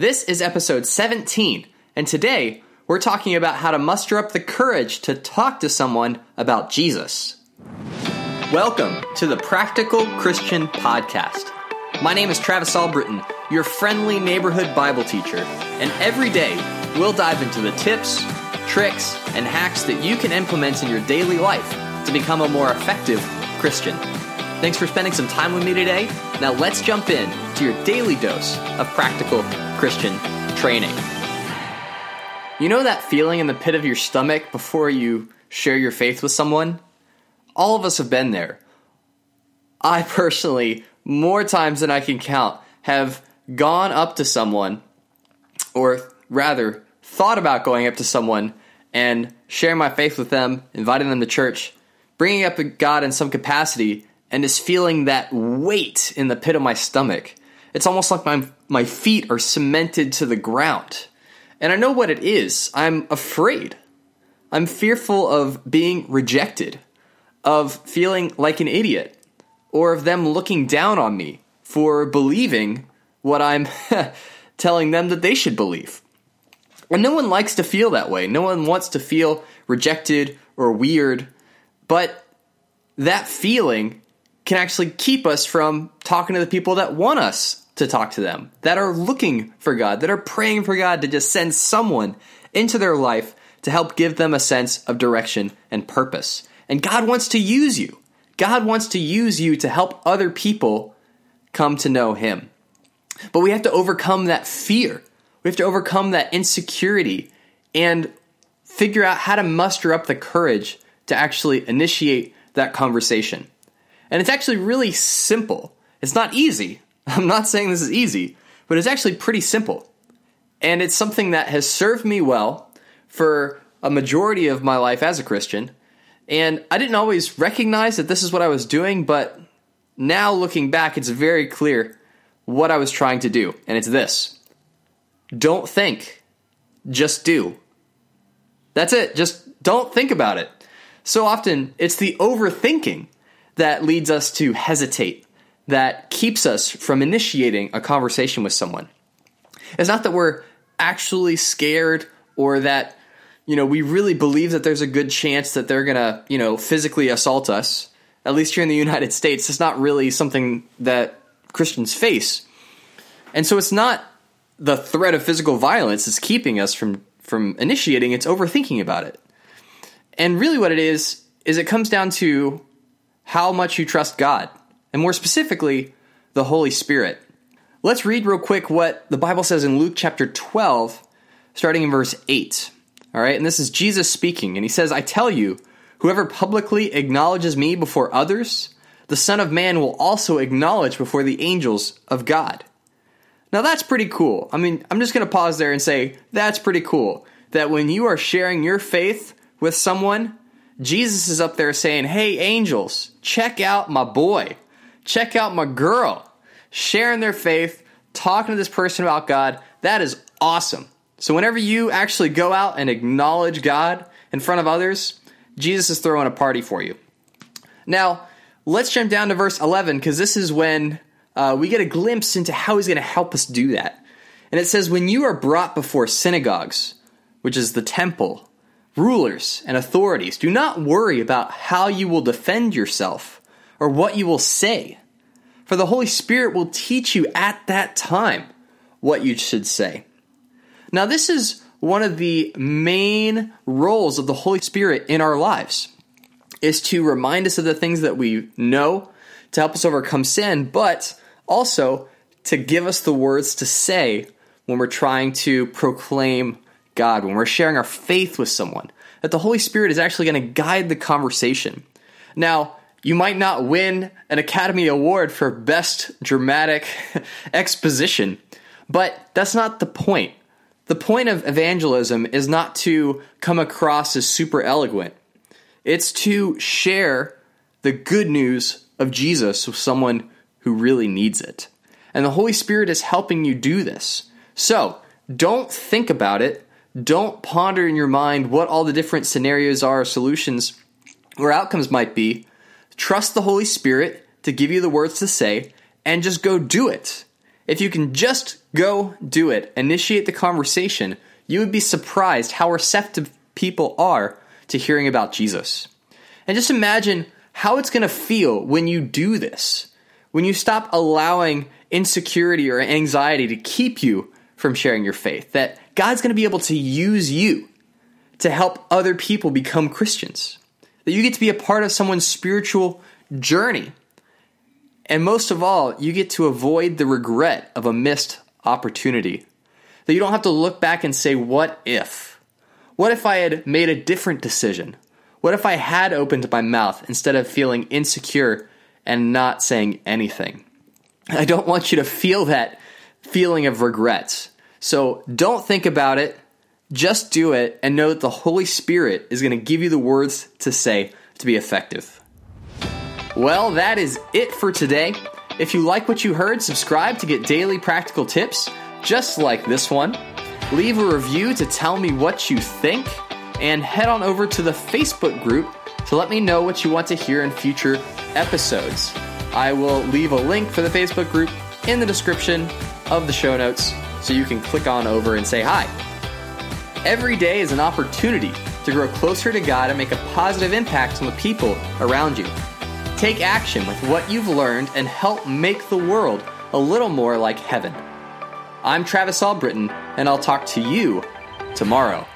This is episode 17, and today we're talking about how to muster up the courage to talk to someone about Jesus. Welcome to the Practical Christian Podcast. My name is Travis Albritton, your friendly neighborhood Bible teacher, and every day we'll dive into the tips, tricks, and hacks that you can implement in your daily life to become a more effective Christian. Thanks for spending some time with me today. Now let's jump in to your daily dose of practical Christian training. You know that feeling in the pit of your stomach before you share your faith with someone? All of us have been there. I personally, more times than I can count, have gone up to someone, or rather, thought about going up to someone and sharing my faith with them, inviting them to church, bringing up God in some capacity, and just feeling that weight in the pit of my stomach. It's almost like my, my feet are cemented to the ground. And I know what it is. I'm afraid. I'm fearful of being rejected, of feeling like an idiot, or of them looking down on me for believing what I'm telling them that they should believe. And no one likes to feel that way. No one wants to feel rejected or weird. But that feeling can actually keep us from talking to the people that want us to talk to them, that are looking for God, that are praying for God to just send someone into their life to help give them a sense of direction and purpose. And God wants to use you. God wants to use you to help other people come to know Him. But we have to overcome that fear. We have to overcome that insecurity and figure out how to muster up the courage to actually initiate that conversation. And it's actually really simple. It's not easy. I'm not saying this is easy, but it's actually pretty simple. And it's something that has served me well for a majority of my life as a Christian. And I didn't always recognize that this is what I was doing, but now looking back, it's very clear what I was trying to do. And it's this don't think, just do. That's it. Just don't think about it. So often, it's the overthinking that leads us to hesitate, that keeps us from initiating a conversation with someone. It's not that we're actually scared or that you know we really believe that there's a good chance that they're going to, you know, physically assault us. At least here in the United States, it's not really something that Christians face. And so it's not the threat of physical violence that's keeping us from from initiating, it's overthinking about it. And really what it is is it comes down to how much you trust God, and more specifically, the Holy Spirit. Let's read real quick what the Bible says in Luke chapter 12, starting in verse 8. All right, and this is Jesus speaking, and he says, I tell you, whoever publicly acknowledges me before others, the Son of Man will also acknowledge before the angels of God. Now that's pretty cool. I mean, I'm just going to pause there and say, that's pretty cool. That when you are sharing your faith with someone, Jesus is up there saying, Hey, angels, check out my boy, check out my girl, sharing their faith, talking to this person about God. That is awesome. So, whenever you actually go out and acknowledge God in front of others, Jesus is throwing a party for you. Now, let's jump down to verse 11 because this is when uh, we get a glimpse into how he's going to help us do that. And it says, When you are brought before synagogues, which is the temple, rulers, and authorities, do not worry about how you will defend yourself or what you will say. For the Holy Spirit will teach you at that time what you should say. Now, this is one of the main roles of the Holy Spirit in our lives is to remind us of the things that we know, to help us overcome sin, but also to give us the words to say when we're trying to proclaim God, when we're sharing our faith with someone, that the Holy Spirit is actually going to guide the conversation. Now, you might not win an Academy Award for Best Dramatic Exposition, but that's not the point. The point of evangelism is not to come across as super eloquent, it's to share the good news of Jesus with someone who really needs it. And the Holy Spirit is helping you do this. So, don't think about it don't ponder in your mind what all the different scenarios are, solutions, or outcomes might be. Trust the Holy Spirit to give you the words to say and just go do it. If you can just go do it, initiate the conversation, you would be surprised how receptive people are to hearing about Jesus. And just imagine how it's going to feel when you do this, when you stop allowing insecurity or anxiety to keep you from sharing your faith, that God's going to be able to use you to help other people become Christians, that you get to be a part of someone's spiritual journey. And most of all, you get to avoid the regret of a missed opportunity. That you don't have to look back and say, What if? What if I had made a different decision? What if I had opened my mouth instead of feeling insecure and not saying anything? I don't want you to feel that feeling of regrets. So don't think about it. Just do it and know that the Holy Spirit is going to give you the words to say to be effective. Well, that is it for today. If you like what you heard, subscribe to get daily practical tips just like this one. Leave a review to tell me what you think, and head on over to the Facebook group to let me know what you want to hear in future episodes. I will leave a link for the Facebook group in the description of the show notes so you can click on over and say hi. Every day is an opportunity to grow closer to God and make a positive impact on the people around you. Take action with what you've learned and help make the world a little more like heaven. I'm Travis Albritton, and I'll talk to you tomorrow.